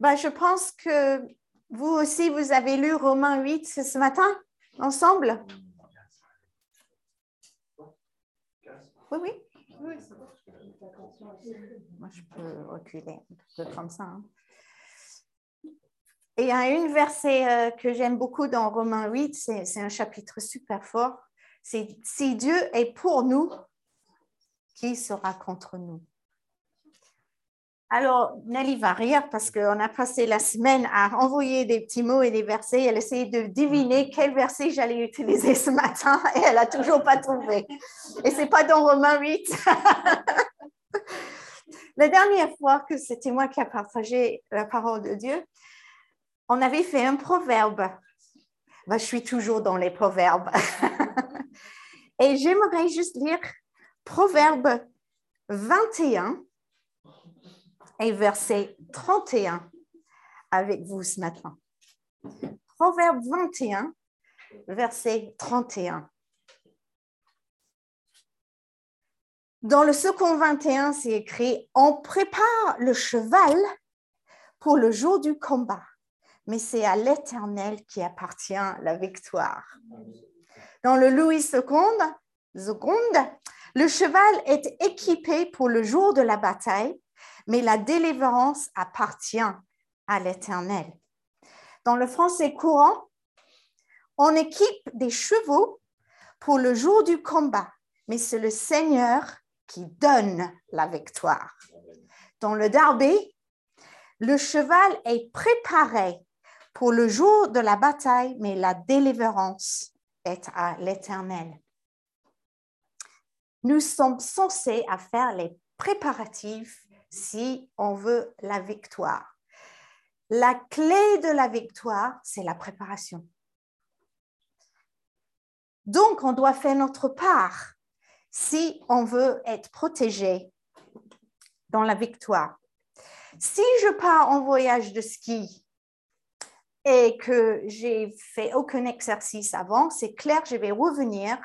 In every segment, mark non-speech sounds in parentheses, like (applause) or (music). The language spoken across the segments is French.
Ben, je pense que vous aussi, vous avez lu Romains 8 ce matin, ensemble? Oui, oui. Moi, je peux reculer un peu comme ça. hein. Et il y a une verset euh, que j'aime beaucoup dans Romains 8, c'est c'est un chapitre super fort. C'est si Dieu est pour nous, qui sera contre nous? Alors, Nelly va rire parce qu'on a passé la semaine à envoyer des petits mots et des versets. Elle essayait de deviner quel verset j'allais utiliser ce matin (laughs) et elle n'a toujours pas trouvé. Et ce n'est pas dans Romains 8. (laughs) la dernière fois que c'était moi qui a partagé la parole de Dieu, on avait fait un proverbe. Ben, je suis toujours dans les proverbes. (laughs) et j'aimerais juste lire Proverbe 21 et verset 31 avec vous ce matin. Proverbe 21, verset 31. Dans le second 21, c'est écrit On prépare le cheval pour le jour du combat, mais c'est à l'Éternel qui appartient la victoire. Dans le Louis II, le cheval est équipé pour le jour de la bataille, mais la délivrance appartient à l'Éternel. Dans le français courant, on équipe des chevaux pour le jour du combat, mais c'est le Seigneur qui donne la victoire. Dans le Darby, le cheval est préparé pour le jour de la bataille, mais la délivrance est à l'Éternel. Nous sommes censés faire les préparatifs si on veut la victoire. La clé de la victoire, c'est la préparation. Donc, on doit faire notre part si on veut être protégé dans la victoire. Si je pars en voyage de ski et que j'ai fait aucun exercice avant, c'est clair je vais revenir.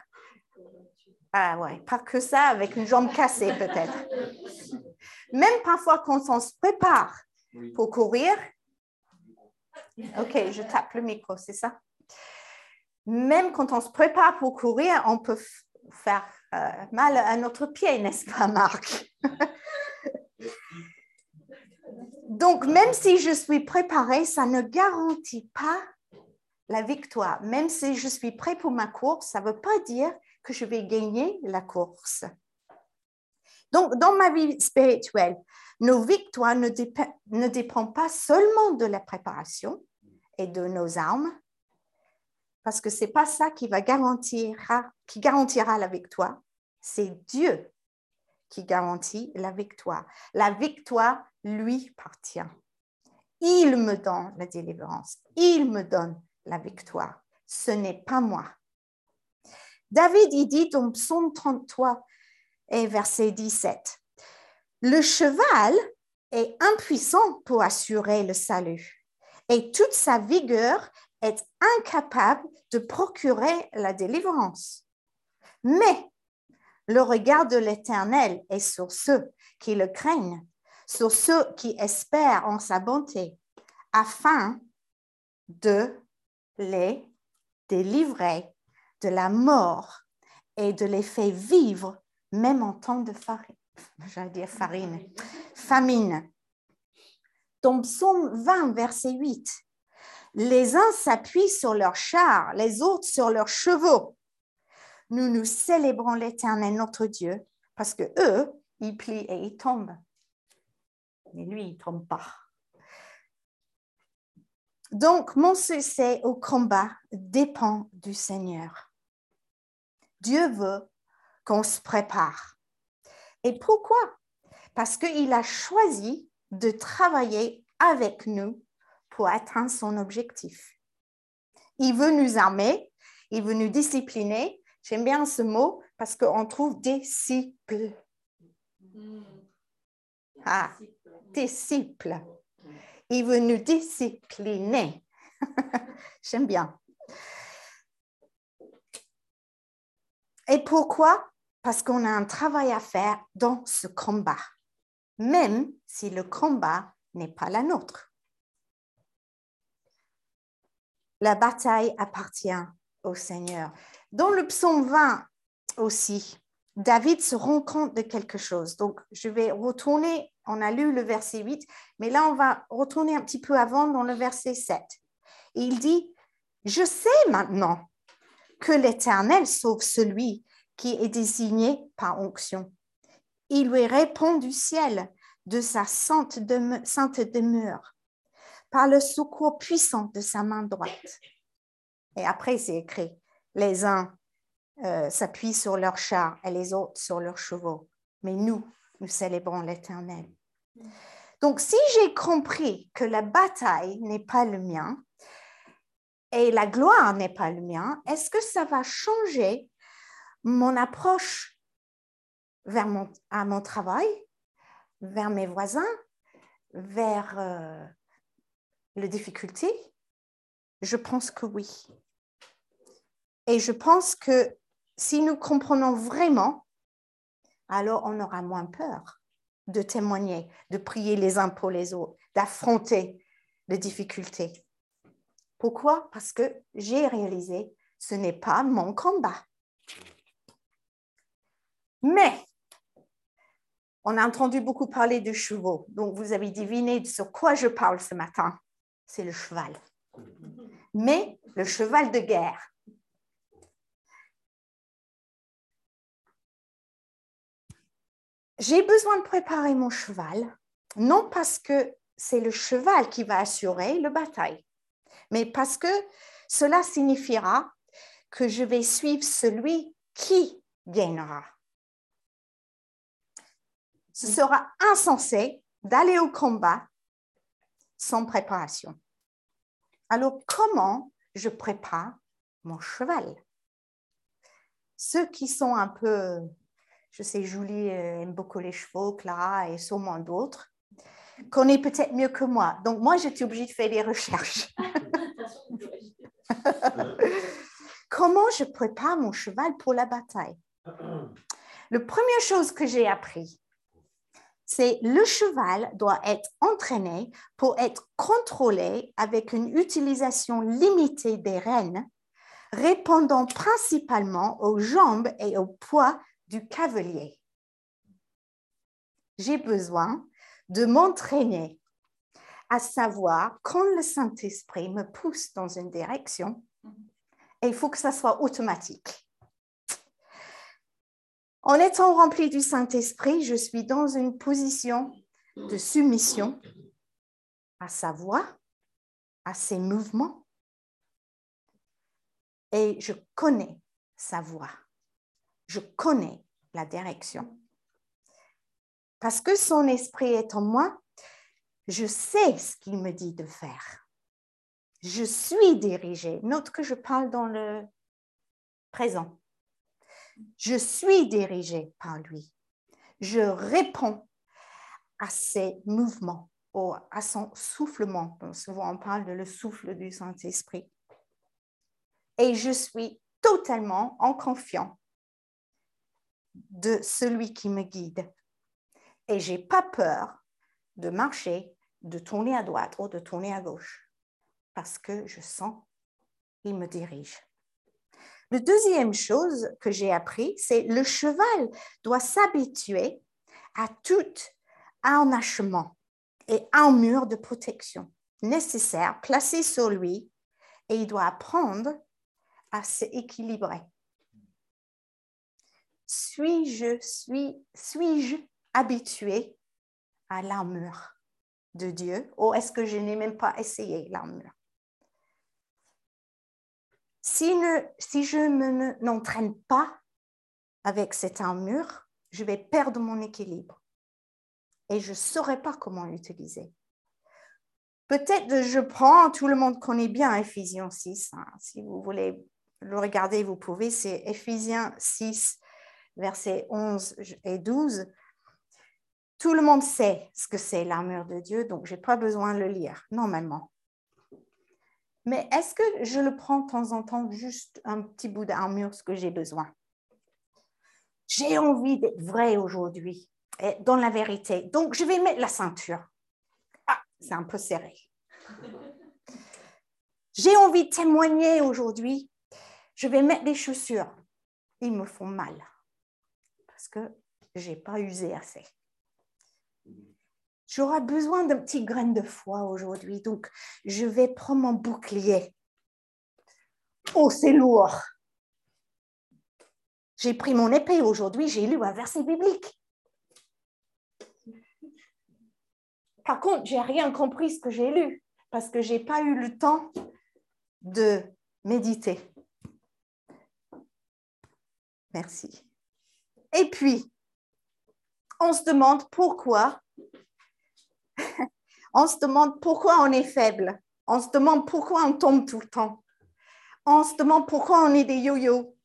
Ah ouais, pas que ça, avec une jambe cassée peut-être. (laughs) Même parfois quand on se prépare pour courir, ok, je tape le micro, c'est ça. Même quand on se prépare pour courir, on peut faire euh, mal à notre pied, n'est-ce pas, Marc? (laughs) Donc, même si je suis préparée, ça ne garantit pas la victoire. Même si je suis prêt pour ma course, ça ne veut pas dire que je vais gagner la course. Donc, dans ma vie spirituelle, nos victoires ne, ne dépendent pas seulement de la préparation et de nos armes, parce que ce n'est pas ça qui, va garantira, qui garantira la victoire, c'est Dieu qui garantit la victoire. La victoire lui appartient. Il me donne la délivrance, il me donne la victoire. Ce n'est pas moi. David, il dit dans Psaume 33 et verset 17, Le cheval est impuissant pour assurer le salut et toute sa vigueur est incapable de procurer la délivrance. Mais le regard de l'Éternel est sur ceux qui le craignent, sur ceux qui espèrent en sa bonté, afin de les délivrer de la mort et de les faire vivre même en temps de farine. (laughs) J'allais dire farine, famine. Dans Psaume 20, verset 8, les uns s'appuient sur leurs chars, les autres sur leurs chevaux. Nous nous célébrons l'Éternel, notre Dieu, parce que eux, ils plient et ils tombent. Mais lui, il ne tombe pas. Donc, mon succès au combat dépend du Seigneur. Dieu veut qu'on se prépare. Et pourquoi? Parce qu'il a choisi de travailler avec nous pour atteindre son objectif. Il veut nous armer, il veut nous discipliner. J'aime bien ce mot parce qu'on trouve disciple. Ah, disciple. Il veut nous discipliner. (laughs) J'aime bien. Et pourquoi? Parce qu'on a un travail à faire dans ce combat, même si le combat n'est pas la nôtre. La bataille appartient au Seigneur. Dans le psaume 20 aussi, David se rend compte de quelque chose. Donc, je vais retourner, on a lu le verset 8, mais là, on va retourner un petit peu avant dans le verset 7. Et il dit, je sais maintenant que l'Éternel sauve celui qui est désigné par onction. Il lui répond du ciel de sa sainte demeure par le secours puissant de sa main droite. Et après, c'est écrit, les uns euh, s'appuient sur leurs chars et les autres sur leurs chevaux. Mais nous, nous célébrons l'Éternel. Donc, si j'ai compris que la bataille n'est pas le mien et la gloire n'est pas le mien, est-ce que ça va changer mon approche vers mon, à mon travail, vers mes voisins, vers euh, les difficultés Je pense que oui. Et je pense que si nous comprenons vraiment, alors on aura moins peur de témoigner, de prier les uns pour les autres, d'affronter les difficultés. Pourquoi? Parce que j'ai réalisé, ce n'est pas mon combat. Mais, on a entendu beaucoup parler de chevaux, donc vous avez deviné sur quoi je parle ce matin. C'est le cheval. Mais le cheval de guerre. J'ai besoin de préparer mon cheval, non parce que c'est le cheval qui va assurer le bataille, mais parce que cela signifiera que je vais suivre celui qui gagnera. Ce sera insensé d'aller au combat sans préparation. Alors, comment je prépare mon cheval? Ceux qui sont un peu, je sais, Julie euh, aime beaucoup les chevaux, Clara et sûrement d'autres, connaissent peut-être mieux que moi. Donc, moi, j'étais obligée de faire des recherches. (laughs) comment je prépare mon cheval pour la bataille? La première chose que j'ai appris, c'est le cheval doit être entraîné pour être contrôlé avec une utilisation limitée des rênes, répondant principalement aux jambes et au poids du cavalier. J'ai besoin de m'entraîner à savoir quand le Saint-Esprit me pousse dans une direction, et il faut que ça soit automatique. En étant rempli du Saint-Esprit, je suis dans une position de soumission à sa voix, à ses mouvements, et je connais sa voix. Je connais la direction. Parce que son esprit est en moi, je sais ce qu'il me dit de faire. Je suis dirigée. Note que je parle dans le présent. Je suis dirigée par lui. Je réponds à ses mouvements ou à son soufflement. souvent, on parle de le souffle du Saint-Esprit. Et je suis totalement en confiance de celui qui me guide. Et j'ai pas peur de marcher, de tourner à droite ou de tourner à gauche, parce que je sens qu'il me dirige. La deuxième chose que j'ai appris, c'est le cheval doit s'habituer à tout harnachement et mur de protection nécessaire placé sur lui et il doit apprendre à s'équilibrer. Suis-je suis, suis-je habitué à l'armure de Dieu? Ou est-ce que je n'ai même pas essayé l'armure? Si, je ne n'entraîne pas avec cette armure, je vais perdre mon équilibre et je ne saurais pas comment l'utiliser. Peut-être je prends, tout le monde connaît bien Ephésiens 6. Hein. si vous voulez le regarder, vous pouvez. C'est Ephésiens 6, versets 11 et 12. Tout le monde sait ce que c'est l'armure de Dieu, donc je n'ai pas besoin de le lire, normalement. Mais est-ce que je le prends de temps en temps, juste un petit bout d'armure, ce que j'ai besoin? J'ai envie d'être vrai aujourd'hui, dans la vérité. Donc, je vais mettre la ceinture. Ah, c'est un peu serré. (laughs) J'ai envie de témoigner aujourd'hui. Je vais mettre des chaussures. Ils me font mal parce que je n'ai pas usé assez. J'aurai besoin d'un petit grain de foi aujourd'hui, donc je vais prendre mon bouclier. Oh, c'est lourd. J'ai pris mon épée aujourd'hui, j'ai lu un verset biblique. Par contre, j'ai rien compris ce que j'ai lu parce que j'ai pas eu le temps de méditer. Merci. Et puis, on se demande pourquoi. On se demande pourquoi on est faible. On se demande pourquoi on tombe tout le temps. On se demande pourquoi on est des yo-yo.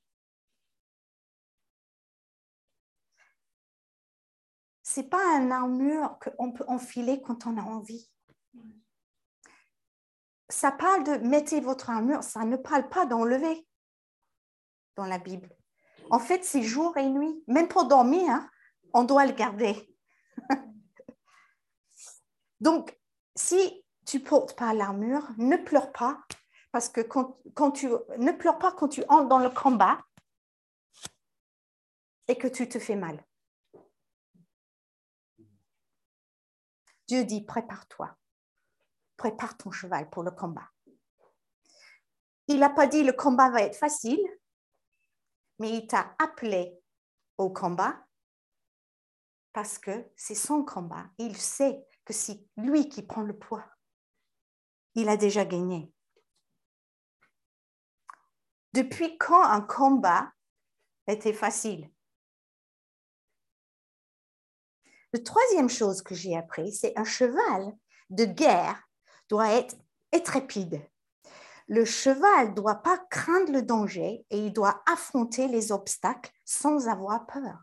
Ce n'est pas un armure qu'on peut enfiler quand on a envie. Ça parle de mettez votre armure, ça ne parle pas d'enlever dans la Bible. En fait, c'est jour et nuit. Même pour dormir, hein, on doit le garder. (laughs) Donc, si tu portes pas l'armure, ne pleure pas, parce que quand, tu ne pleure pas quand tu entres dans le combat et que tu te fais mal. Dieu dit prépare-toi, prépare ton cheval pour le combat. Il n'a pas dit le combat va être facile, mais il t'a appelé au combat parce que c'est son combat. Il sait que c'est lui qui prend le poids. Il a déjà gagné. Depuis quand un combat était facile? La troisième chose que j'ai appris, c'est un cheval de guerre doit être intrépide le cheval ne doit pas craindre le danger et il doit affronter les obstacles sans avoir peur.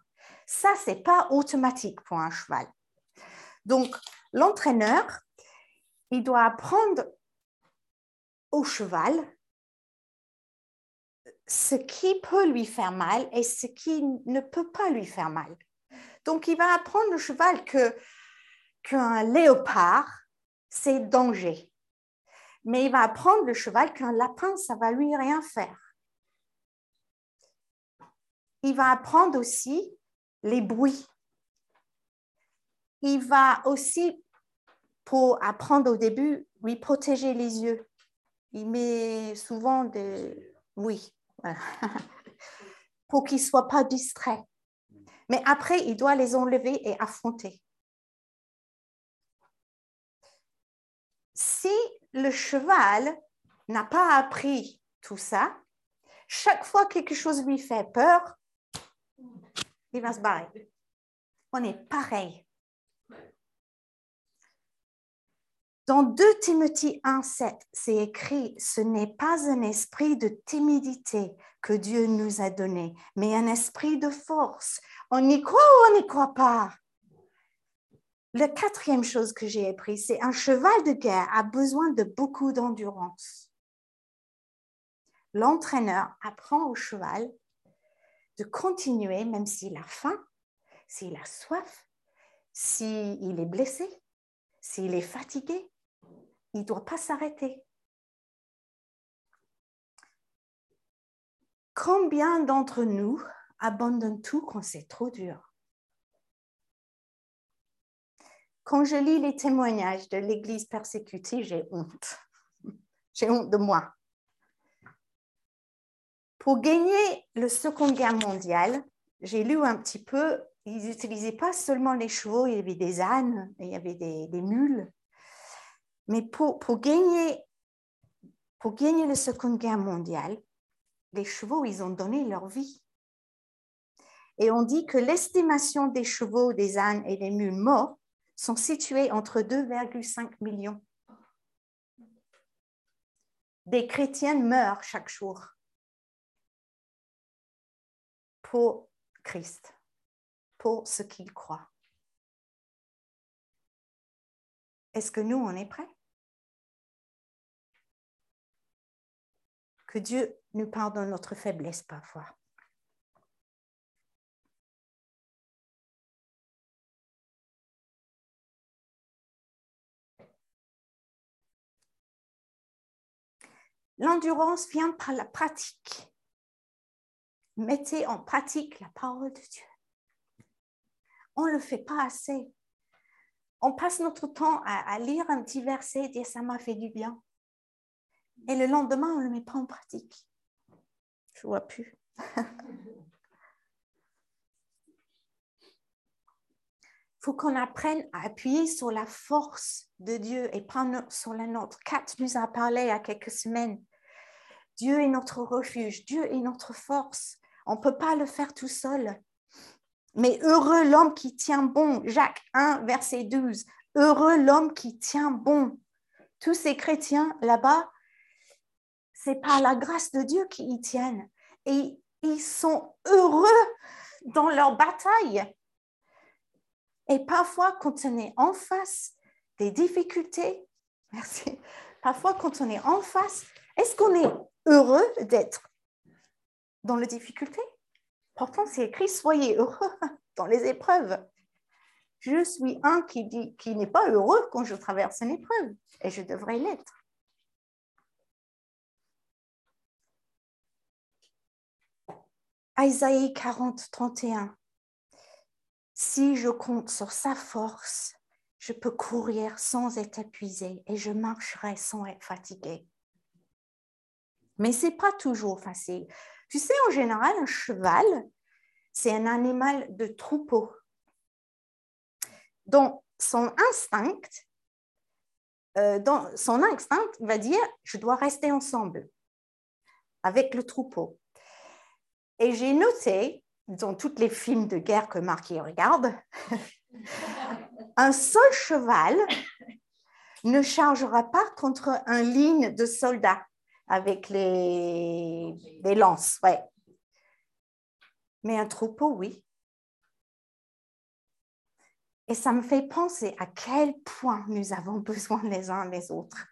Ça, ce n'est pas automatique pour un cheval. Donc, l'entraîneur, il doit apprendre au cheval ce qui peut lui faire mal et ce qui ne peut pas lui faire mal. Donc, il va apprendre au cheval que qu'un léopard, c'est danger mais il va apprendre le cheval qu'un lapin, ça va lui rien faire. Il va apprendre aussi les bruits. Il va aussi, pour apprendre au début, lui protéger les yeux. Il met souvent des... Oui, (laughs) pour qu'il ne soit pas distrait. Mais après, il doit les enlever et affronter. Si le cheval n'a pas appris tout ça, chaque fois que quelque chose lui fait peur, il va se barrer. On est pareil. Dans 2 Timothée 1, 7, c'est écrit, ce n'est pas un esprit de timidité que Dieu nous a donné, mais un esprit de force. On y croit ou on n'y croit pas? La quatrième chose que j'ai appris, c'est un cheval de guerre a besoin de beaucoup d'endurance. L'entraîneur apprend au cheval de continuer même s'il a faim, s'il a soif, s'il est blessé, s'il est fatigué. Il ne doit pas s'arrêter. Combien d'entre nous abandonnent tout quand c'est trop dur? Quand je lis les témoignages de l'Église persécutée, j'ai honte. (laughs) J'ai honte de moi. Pour gagner le Seconde Guerre mondiale, j'ai lu un petit peu, ils n'utilisaient pas seulement les chevaux, il y avait des ânes, il y avait des, mules. Mais pour, pour, gagner, pour gagner la Seconde Guerre mondiale, les chevaux, ils ont donné leur vie. Et on dit que l'estimation des chevaux, des ânes et des mules morts sont situés entre 2,5 millions. Des chrétiens meurent chaque jour pour Christ, pour ce qu'ils croient. Est-ce que nous, on est prêts? Que Dieu nous pardonne notre faiblesse parfois. L'endurance vient par la pratique. Mettez en pratique la parole de Dieu. On ne le fait pas assez. On passe notre temps à, lire un petit verset et dire ça m'a fait du bien. Et le lendemain, on ne le met pas en pratique. Je vois plus. (laughs) Faut qu'on apprenne à appuyer sur la force de Dieu et prendre sur la nôtre. Kat nous a parlé il y a quelques semaines. Dieu est notre refuge, Dieu est notre force. On ne peut pas le faire tout seul. Mais heureux l'homme qui tient bon. Jacques 1, verset 12. Heureux l'homme qui tient bon. Tous ces chrétiens là-bas, c'est par la grâce de Dieu qu'ils y tiennent. Et ils sont heureux dans leur bataille. Et parfois, quand on est en face des difficultés, (laughs) merci, parfois quand on est en face, est-ce qu'on est heureux d'être dans les difficultés? C'est écrit, soyez heureux (laughs) dans les épreuves. Je suis un qui, dit, qui n'est pas heureux quand je traverse une épreuve, et je devrais l'être. Isaïe 40, 31. Si je compte sur sa force, je peux courir sans être épuisé et je marcherai sans être fatigué. Mais ce n'est pas toujours facile. Tu sais, en général, un cheval, c'est un animal de troupeau. Donc, son instinct, euh, son instinct va dire, je dois rester ensemble avec le troupeau. Et j'ai noté dans tous les films de guerre que Marc regarde, (laughs) un seul cheval ne chargera pas contre un ligne de soldats avec les, les lances. Ouais. Mais un troupeau, oui. Et ça me fait penser à quel point nous avons (laughs) besoin les uns des autres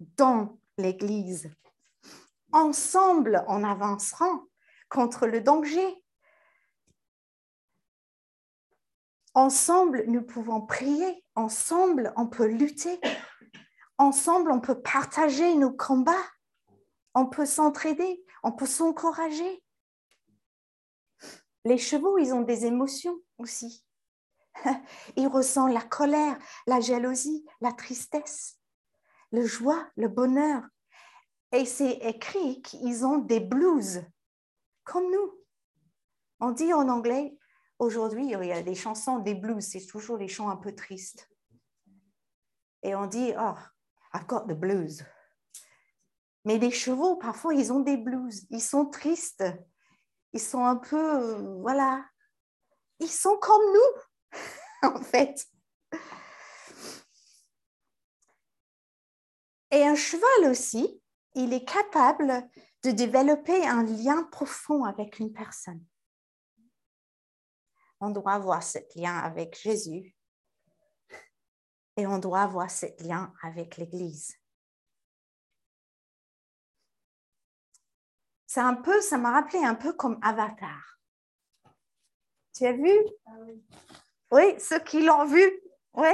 dans l'Église. Ensemble, on avancera contre le danger. Ensemble, nous pouvons prier. Ensemble, on peut lutter. Ensemble, on peut partager nos combats. On peut s'entraider. On peut s'encourager. Les chevaux, ils ont des émotions aussi. (laughs) Ils ressentent la colère, la jalousie, la tristesse, le joie, le bonheur. Et c'est écrit qu'ils ont des blues, comme nous. On dit en anglais, Aujourd'hui, il y a des chansons, des blues, c'est toujours les chants un peu tristes. Et on dit, oh, I've got the blues. Mais les chevaux, parfois, ils ont des blues. Ils sont tristes. Ils sont un peu, voilà. Ils sont comme nous, (laughs) en fait. Et un cheval aussi, il est capable de développer un lien profond avec une personne on doit avoir ce lien avec Jésus et on doit avoir ce lien avec l'Église. C'est un peu, ça m'a rappelé un peu comme Avatar. Tu as vu? Ah oui. ceux qui l'ont vu, oui.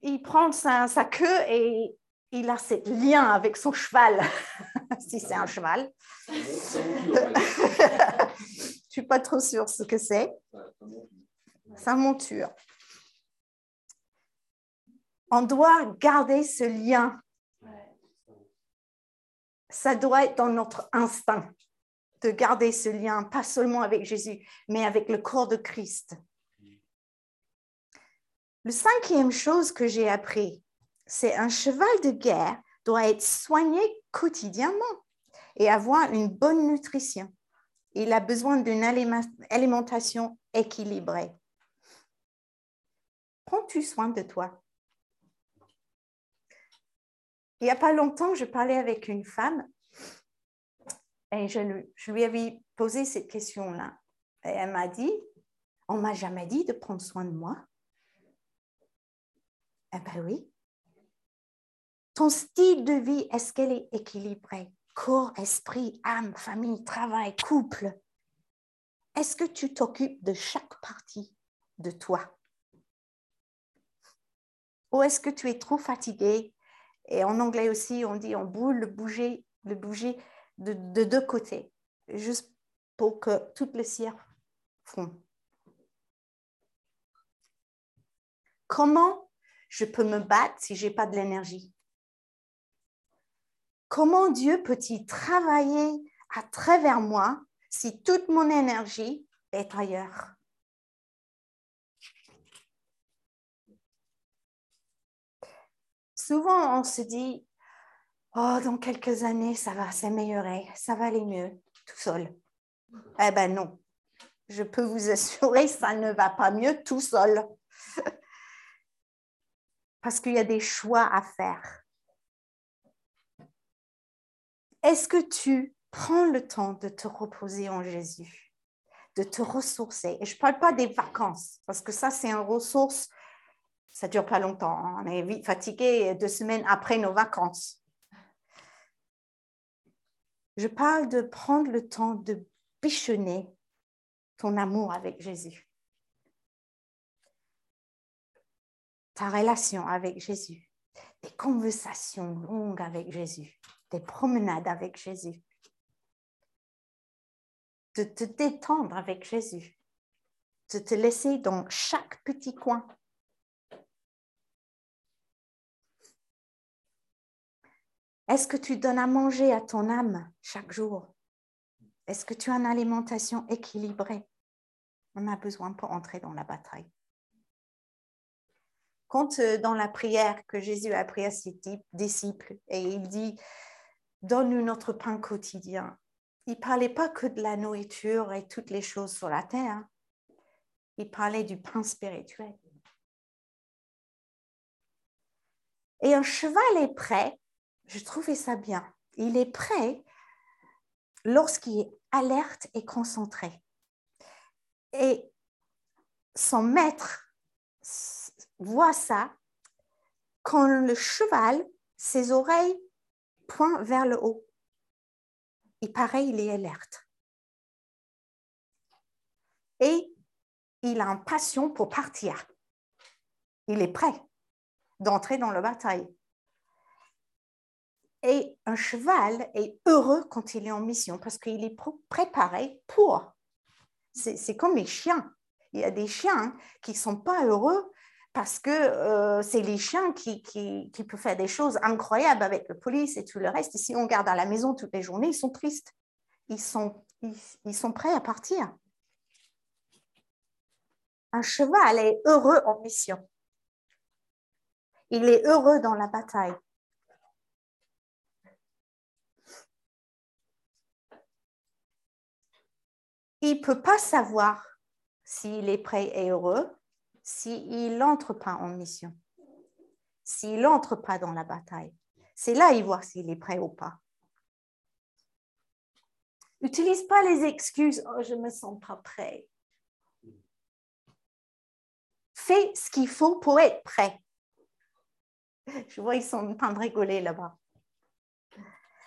Il prend sa, sa, queue et il a ce lien avec son cheval, (laughs) si c'est un cheval. (laughs) Je suis pas trop sûre ce que c'est. Sa monture. On doit garder ce lien. Ça doit être dans notre instinct de garder ce lien, pas seulement avec Jésus, mais avec le corps de Christ. Le cinquième chose que j'ai appris, c'est un cheval de guerre doit être soigné quotidiennement et avoir une bonne nutrition il a besoin d'une alimentation équilibrée. Prends-tu soin de toi? Il n'y a pas longtemps, je parlais avec une femme et je, lui avais posé cette question-là. Et elle m'a dit, on m'a jamais dit de prendre soin de moi. Eh bien oui. Ton style de vie, est-ce qu'elle est équilibrée? corps, esprit, âme, famille, travail, couple. Est-ce que tu t'occupes de chaque partie de toi? Ou est-ce que tu es trop fatigué Et en anglais aussi, on dit on boule le bouger, le bouger de, de deux côtés, juste pour que toutes les cires font. Comment je peux me battre si j'ai pas de l'énergie? Comment Dieu peut-il travailler à travers moi si toute mon énergie est ailleurs? Souvent, on se dit, oh, dans quelques années, ça va s'améliorer, ça va aller mieux, tout seul. Eh ben non, je peux vous assurer, (laughs) ça ne va pas mieux tout seul. (laughs) Parce qu'il y a des choix à faire. Est-ce que tu prends le temps de te reposer en Jésus, de te ressourcer? Et je ne parle pas des vacances, parce que ça, c'est une ressource, ça dure pas longtemps. Hein. On est vite fatigué deux semaines après nos vacances. Je parle de prendre le temps de bichonner ton amour avec Jésus. Ta relation avec Jésus. Des conversations longues avec Jésus. Des promenades avec Jésus. De te détendre avec Jésus. De te laisser dans chaque petit coin. Est-ce que tu donnes à manger à ton âme chaque jour? Est-ce que tu as une alimentation équilibrée? On a besoin pour entrer dans la bataille. Quand dans la prière que Jésus a appris à ses disciples et il dit Donne-nous notre pain quotidien, il ne parlait pas que de la nourriture et toutes les choses sur la terre. Il parlait du pain spirituel. Et un cheval est prêt, je trouvais ça bien. Il est prêt lorsqu'il est alerte et concentré. Et son maître voit ça quand le cheval, ses oreilles pointent vers le haut. Il paraît, il est alerte. Et il a une passion pour partir. Il est prêt d'entrer dans la bataille. Et un cheval est heureux quand il est en mission parce qu'il est préparé pour. C'est comme les chiens. Il y a des chiens qui ne sont pas heureux parce que euh, c'est les chiens qui, qui, peuvent faire des choses incroyables avec la police et tout le reste. Et si on garde à la maison toutes les journées, ils sont tristes. Ils sont, ils sont prêts à partir. Un cheval est heureux en mission. Il est heureux dans la bataille. Il ne peut pas savoir s'il est prêt et heureux s'il n'entre pas en mission, s'il n'entre pas dans la bataille. C'est là il voit s'il est prêt ou pas. N'utilise pas les excuses, oh, je ne me sens pas prêt. Fais ce qu'il faut pour être prêt. Je vois, ils sont en train de rigoler là-bas.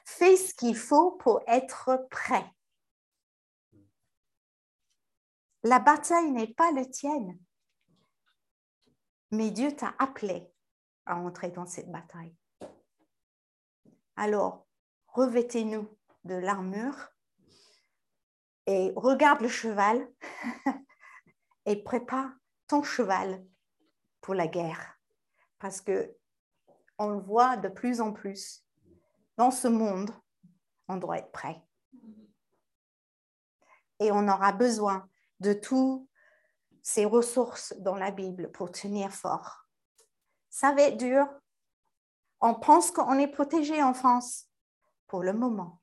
Fais ce qu'il faut pour être prêt. La bataille n'est pas le tienne. Mais Dieu t'a appelé à entrer dans cette bataille. Alors, revêtez-nous de l'armure et regarde le cheval (laughs) et prépare ton cheval pour la guerre. Parce que on le voit de plus en plus. Dans ce monde, on doit être prêt. Et on aura besoin de toutes ces ressources dans la Bible pour tenir fort. Ça va être dur. On pense qu'on est protégé en France pour le moment.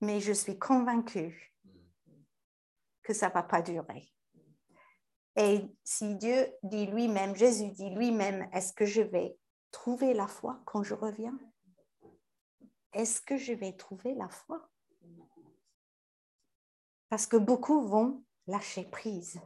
Mais je suis convaincue que ça ne va pas durer. Et si Dieu dit lui-même, Jésus dit lui-même, est-ce que je vais trouver la foi quand je reviens? Est-ce que je vais trouver la foi? Parce que beaucoup vont lâcher prise.